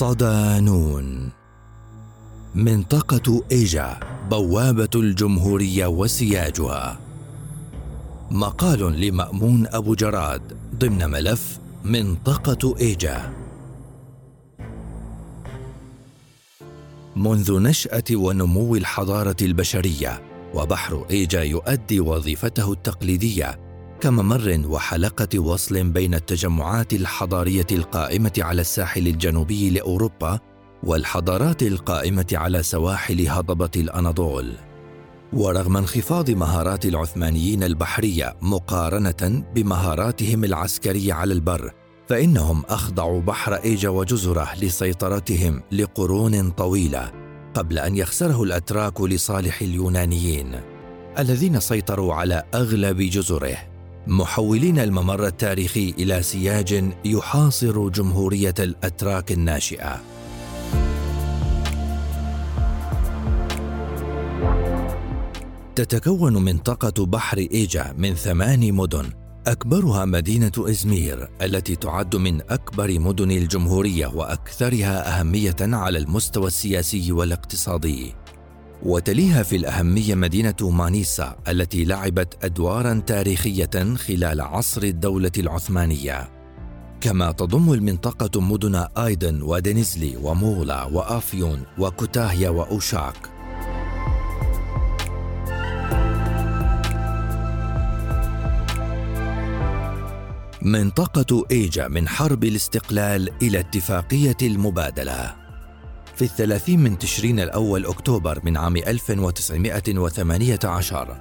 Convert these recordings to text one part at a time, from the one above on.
صدانون. منطقة إيجا بوابة الجمهورية وسياجها. مقال لمأمون أبو جراد ضمن ملف منطقة إيجا. منذ نشأة ونمو الحضارة البشرية وبحر إيجا يؤدي وظيفته التقليدية كممر وحلقة وصل بين التجمعات الحضارية القائمة على الساحل الجنوبي لأوروبا والحضارات القائمة على سواحل هضبة الأناضول. ورغم انخفاض مهارات العثمانيين البحرية مقارنة بمهاراتهم العسكرية على البر، فإنهم أخضعوا بحر إيجا وجزرة لسيطرتهم لقرون طويلة قبل أن يخسره الأتراك لصالح اليونانيين الذين سيطروا على أغلب جزره. محولين الممر التاريخي إلى سياج يحاصر جمهورية الأتراك الناشئة. تتكون منطقة بحر إيجا من ثمان مدن أكبرها مدينة إزمير التي تعد من أكبر مدن الجمهورية وأكثرها أهمية على المستوى السياسي والاقتصادي. وتليها في الأهمية مدينة مانيسا التي لعبت أدوارا تاريخية خلال عصر الدولة العثمانية. كما تضم المنطقة مدن آيدن ودنزلي ومولا وآفيون وكوتاهيا وأوشاك. منطقة إيجا من حرب الاستقلال إلى اتفاقية المبادلة. في الثلاثين من تشرين الأول أكتوبر من عام 1918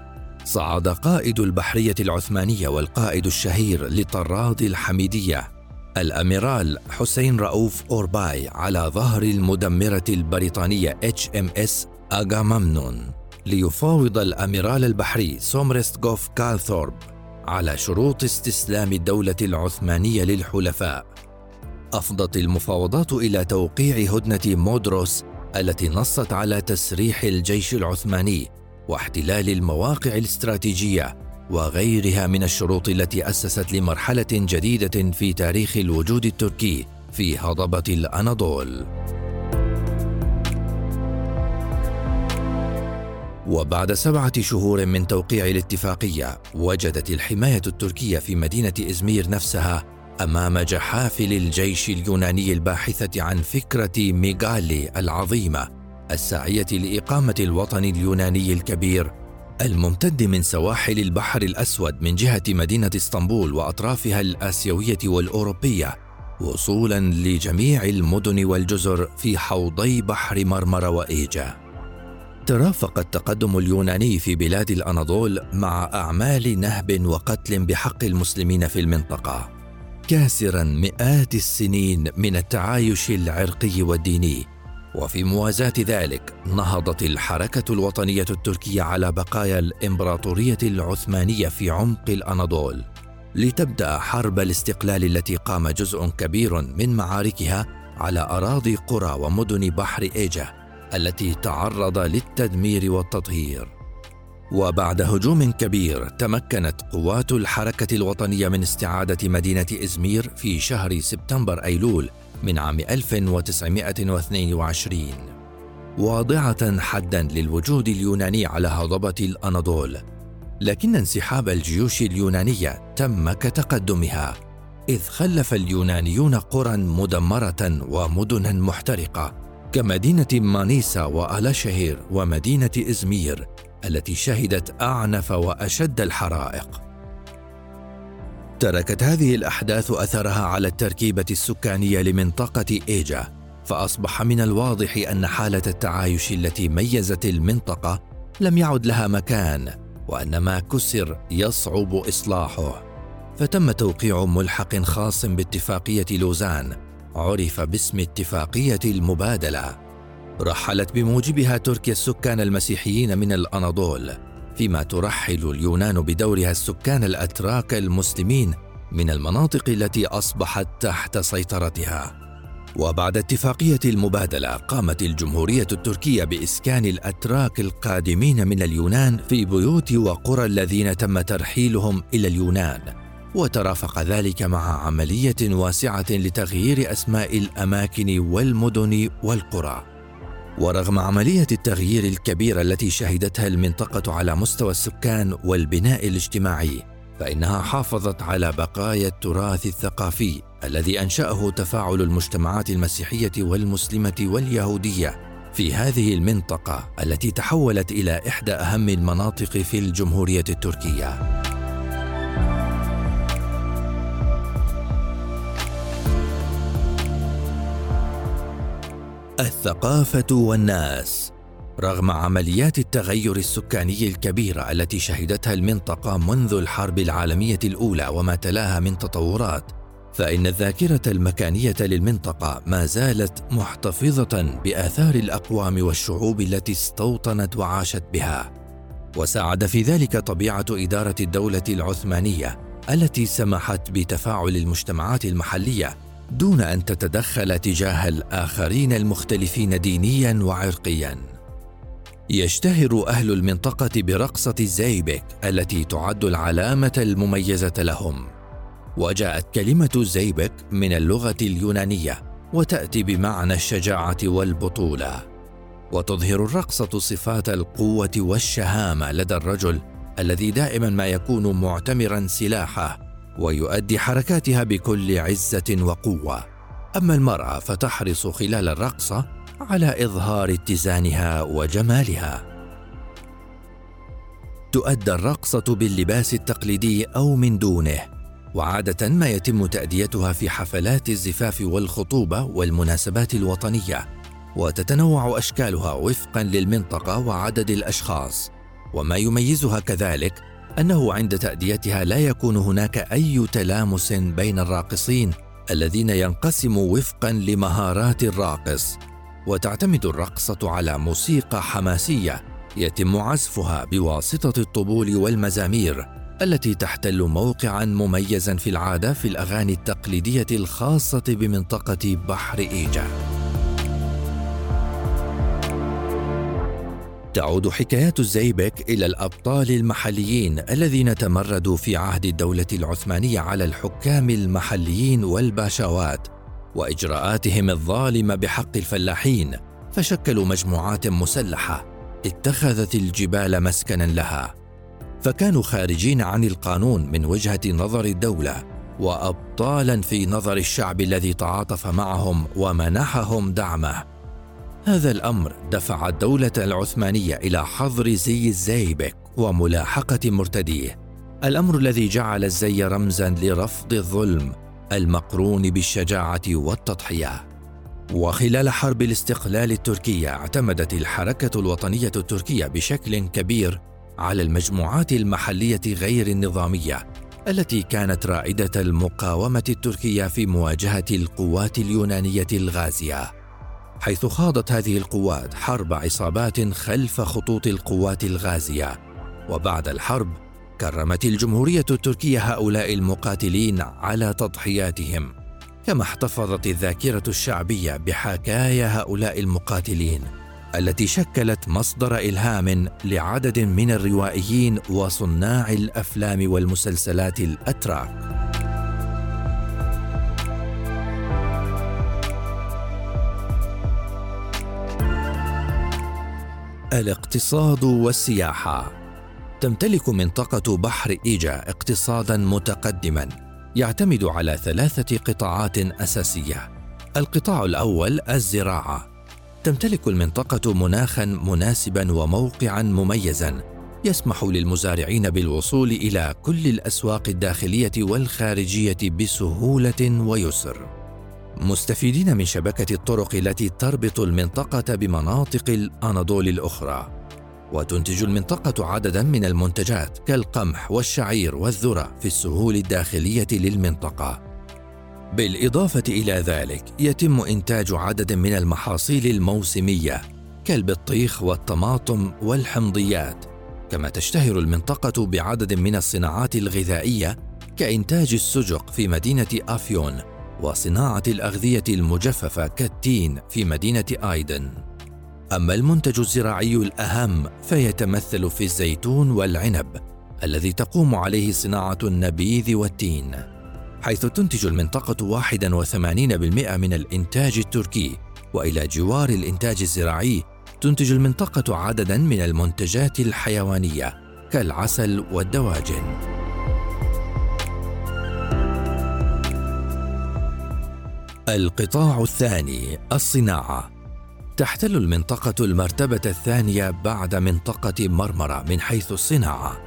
صعد قائد البحرية العثمانية والقائد الشهير لطراد الحميدية الأميرال حسين رؤوف أورباي على ظهر المدمرة البريطانية HMS أغاممنون ليفاوض الأميرال البحري سومرست غوف كالثورب على شروط استسلام الدولة العثمانية للحلفاء. أفضت المفاوضات إلى توقيع هدنة مودروس التي نصت على تسريح الجيش العثماني واحتلال المواقع الاستراتيجية وغيرها من الشروط التي أسست لمرحلة جديدة في تاريخ الوجود التركي في هضبة الأناضول. وبعد سبعة شهور من توقيع الاتفاقية وجدت الحماية التركية في مدينة إزمير نفسها أمام جحافل الجيش اليوناني الباحثة عن فكرة ميغالي العظيمة الساعية لإقامة الوطن اليوناني الكبير الممتد من سواحل البحر الأسود من جهة مدينة إسطنبول وأطرافها الآسيوية والأوروبية وصولا لجميع المدن والجزر في حوضي بحر مرمر وإيجا. ترافق التقدم اليوناني في بلاد الأناضول مع أعمال نهب وقتل بحق المسلمين في المنطقة. كاسرا مئات السنين من التعايش العرقي والديني. وفي موازاة ذلك نهضت الحركة الوطنية التركية على بقايا الإمبراطورية العثمانية في عمق الأناضول. لتبدأ حرب الاستقلال التي قام جزء كبير من معاركها على أراضي قرى ومدن بحر ايجا التي تعرض للتدمير والتطهير. وبعد هجوم كبير تمكنت قوات الحركة الوطنية من استعادة مدينة إزمير في شهر سبتمبر أيلول من عام 1922 واضعة حدا للوجود اليوناني على هضبة الأناضول لكن انسحاب الجيوش اليونانية تم كتقدمها إذ خلف اليونانيون قرى مدمرة ومدنا محترقة كمدينة مانيسا وألاشهير ومدينة إزمير التي شهدت أعنف وأشد الحرائق. تركت هذه الأحداث أثرها على التركيبة السكانية لمنطقة إيجا فأصبح من الواضح أن حالة التعايش التي ميزت المنطقة لم يعد لها مكان وأن ما كسر يصعب إصلاحه. فتم توقيع ملحق خاص باتفاقية لوزان عرف باسم اتفاقية المبادلة. رحلت بموجبها تركيا السكان المسيحيين من الأناضول فيما ترحل اليونان بدورها السكان الأتراك المسلمين من المناطق التي أصبحت تحت سيطرتها. وبعد اتفاقية المبادلة قامت الجمهورية التركية بإسكان الأتراك القادمين من اليونان في بيوت وقرى الذين تم ترحيلهم إلى اليونان. وترافق ذلك مع عملية واسعة لتغيير أسماء الأماكن والمدن والقرى. ورغم عملية التغيير الكبيره التي شهدتها المنطقة على مستوى السكان والبناء الاجتماعي فإنها حافظت على بقايا التراث الثقافي الذي أنشأه تفاعل المجتمعات المسيحية والمسلمة واليهودية في هذه المنطقة التي تحولت إلى إحدى أهم المناطق في الجمهورية التركية. الثقافة والناس. رغم عمليات التغير السكاني الكبيره التي شهدتها المنطقة منذ الحرب العالمية الأولى وما تلاها من تطورات فإن الذاكرة المكانية للمنطقة ما زالت محتفظة بآثار الأقوام والشعوب التي استوطنت وعاشت بها. وساعد في ذلك طبيعة إدارة الدولة العثمانية التي سمحت بتفاعل المجتمعات المحلية دون أن تتدخل تجاه الآخرين المختلفين دينيا وعرقيا. يشتهر أهل المنطقة برقصة الزيبك التي تعد العلامة المميزة لهم. وجاءت كلمة زيبك من اللغة اليونانية وتأتي بمعنى الشجاعة والبطولة. وتظهر الرقصة صفات القوة والشهامة لدى الرجل الذي دائما ما يكون معتمرا سلاحه ويؤدي حركاتها بكل عزة وقوة. أما المرأة فتحرص خلال الرقصة على إظهار اتزانها وجمالها. تؤدى الرقصة باللباس التقليدي أو من دونه وعادة ما يتم تأديتها في حفلات الزفاف والخطوبة والمناسبات الوطنية وتتنوع أشكالها وفقا للمنطقة وعدد الأشخاص وما يميزها كذلك أنه عند تأديتها لا يكون هناك أي تلامس بين الراقصين الذين ينقسموا وفقا لمهارات الراقص. وتعتمد الرقصة على موسيقى حماسية يتم عزفها بواسطة الطبول والمزامير التي تحتل موقعا مميزا في العادة في الأغاني التقليدية الخاصة بمنطقة بحر إيجا. تعود حكايات الزيبك إلى الأبطال المحليين الذين تمردوا في عهد الدولة العثمانية على الحكام المحليين والباشوات وإجراءاتهم الظالمة بحق الفلاحين فشكلوا مجموعات مسلحة اتخذت الجبال مسكنا لها. فكانوا خارجين عن القانون من وجهة نظر الدولة وابطالا في نظر الشعب الذي تعاطف معهم ومنحهم دعمه. هذا الأمر دفع الدولة العثمانية إلى حظر زي الزيبك وملاحقة مرتديه. الأمر الذي جعل الزي رمزا لرفض الظلم المقرون بالشجاعة والتضحية. وخلال حرب الاستقلال التركية اعتمدت الحركة الوطنية التركية بشكل كبير على المجموعات المحلية غير النظامية التي كانت رائدة المقاومة التركية في مواجهة القوات اليونانية الغازية. حيث خاضت هذه القوات حرب عصابات خلف خطوط القوات الغازية. وبعد الحرب كرمت الجمهورية التركية هؤلاء المقاتلين على تضحياتهم كما احتفظت الذاكرة الشعبية بحكايا هؤلاء المقاتلين التي شكلت مصدر إلهام لعدد من الروائيين وصناع الأفلام والمسلسلات الأتراك. الاقتصاد والسياحة. تمتلك منطقة بحر إيجا اقتصادا متقدما يعتمد على ثلاثة قطاعات أساسية. القطاع الأول الزراعة. تمتلك المنطقة مناخا مناسبا وموقعا مميزا يسمح للمزارعين بالوصول إلى كل الأسواق الداخلية والخارجية بسهولة ويسر. مستفيدين من شبكة الطرق التي تربط المنطقة بمناطق الأناضول الأخرى وتنتج المنطقة عددا من المنتجات كالقمح والشعير والذرة في السهول الداخلية للمنطقة. بالإضافة إلى ذلك، يتم إنتاج عدد من المحاصيل الموسمية كالبطيخ والطماطم والحمضيات، كما تشتهر المنطقة بعدد من الصناعات الغذائية كإنتاج السجق في مدينة أفيون وصناعة الأغذية المجففة كالتين في مدينة آيدن. أما المنتج الزراعي الأهم فيتمثل في الزيتون والعنب، الذي تقوم عليه صناعة النبيذ والتين حيث تنتج المنطقة 81% من الإنتاج التركي وإلى جوار الإنتاج الزراعي تنتج المنطقة عددا من المنتجات الحيوانية كالعسل والدواجن القطاع الثاني الصناعة. تحتل المنطقة المرتبة الثانية بعد منطقة مرمرة من حيث الصناعة.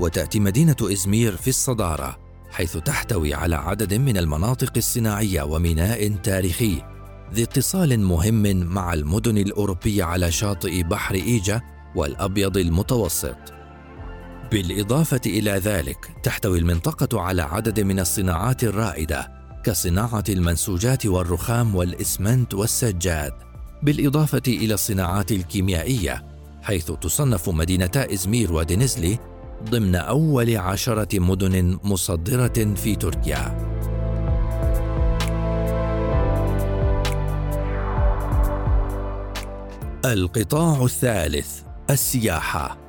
وتأتي مدينة إزمير في الصدارة حيث تحتوي على عدد من المناطق الصناعية وميناء تاريخي. ذي اتصال مهم مع المدن الأوروبية على شاطئ بحر إيجا والأبيض المتوسط. بالإضافة إلى ذلك تحتوي المنطقة على عدد من الصناعات الرائدة. كصناعة المنسوجات والرخام والإسمنت والسجاد، بالإضافة إلى الصناعات الكيميائية، حيث تصنف مدينتا إزمير ودنزلي ضمن أول عشرة مدن مصدرة في تركيا. القطاع الثالث السياحة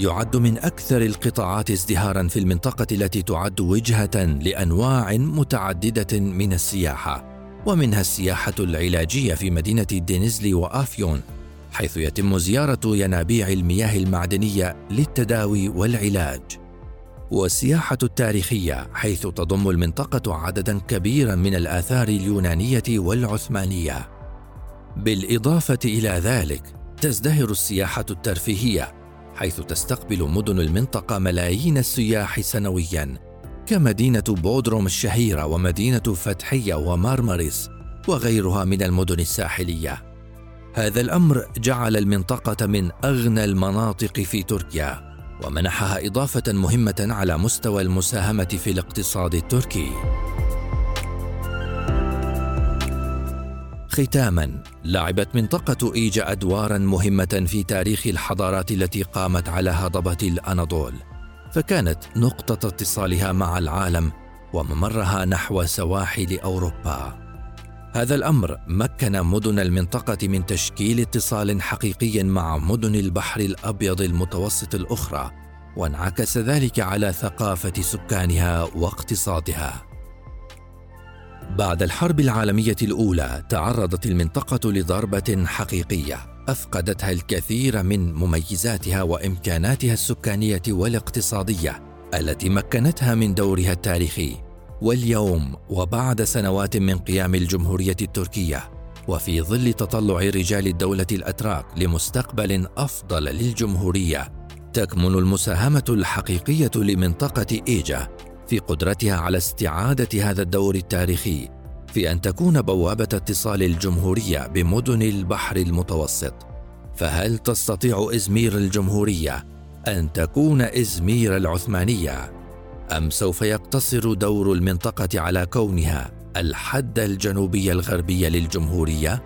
يعد من أكثر القطاعات ازدهارا في المنطقة التي تعد وجهة لأنواع متعددة من السياحة ومنها السياحة العلاجية في مدينة دينزلي وآفيون حيث يتم زيارة ينابيع المياه المعدنية للتداوي والعلاج. والسياحة التاريخية حيث تضم المنطقة عددا كبيرا من الآثار اليونانية والعثمانية. بالإضافة إلى ذلك تزدهر السياحة الترفيهية حيث تستقبل مدن المنطقة ملايين السياح سنويا كمدينة بودروم الشهيرة ومدينة فتحية ومارماريس وغيرها من المدن الساحلية. هذا الأمر جعل المنطقة من أغنى المناطق في تركيا ومنحها إضافة مهمة على مستوى المساهمة في الاقتصاد التركي. ختاما لعبت منطقة إيجا أدوارا مهمة في تاريخ الحضارات التي قامت على هضبة الأناضول فكانت نقطة اتصالها مع العالم وممرها نحو سواحل أوروبا. هذا الأمر مكن مدن المنطقة من تشكيل اتصال حقيقي مع مدن البحر الأبيض المتوسط الأخرى وانعكس ذلك على ثقافة سكانها واقتصادها. بعد الحرب العالمية الأولى تعرضت المنطقة لضربة حقيقية أفقدتها الكثير من مميزاتها وإمكاناتها السكانية والاقتصادية التي مكنتها من دورها التاريخي. واليوم وبعد سنوات من قيام الجمهورية التركية وفي ظل تطلع رجال الدولة الأتراك لمستقبل أفضل للجمهورية تكمن المساهمة الحقيقية لمنطقة إيجا. في قدرتها على استعادة هذا الدور التاريخي في أن تكون بوابة اتصال الجمهورية بمدن البحر المتوسط. فهل تستطيع إزمير الجمهورية أن تكون إزمير العثمانية؟ أم سوف يقتصر دور المنطقة على كونها الحد الجنوبي الغربي للجمهورية؟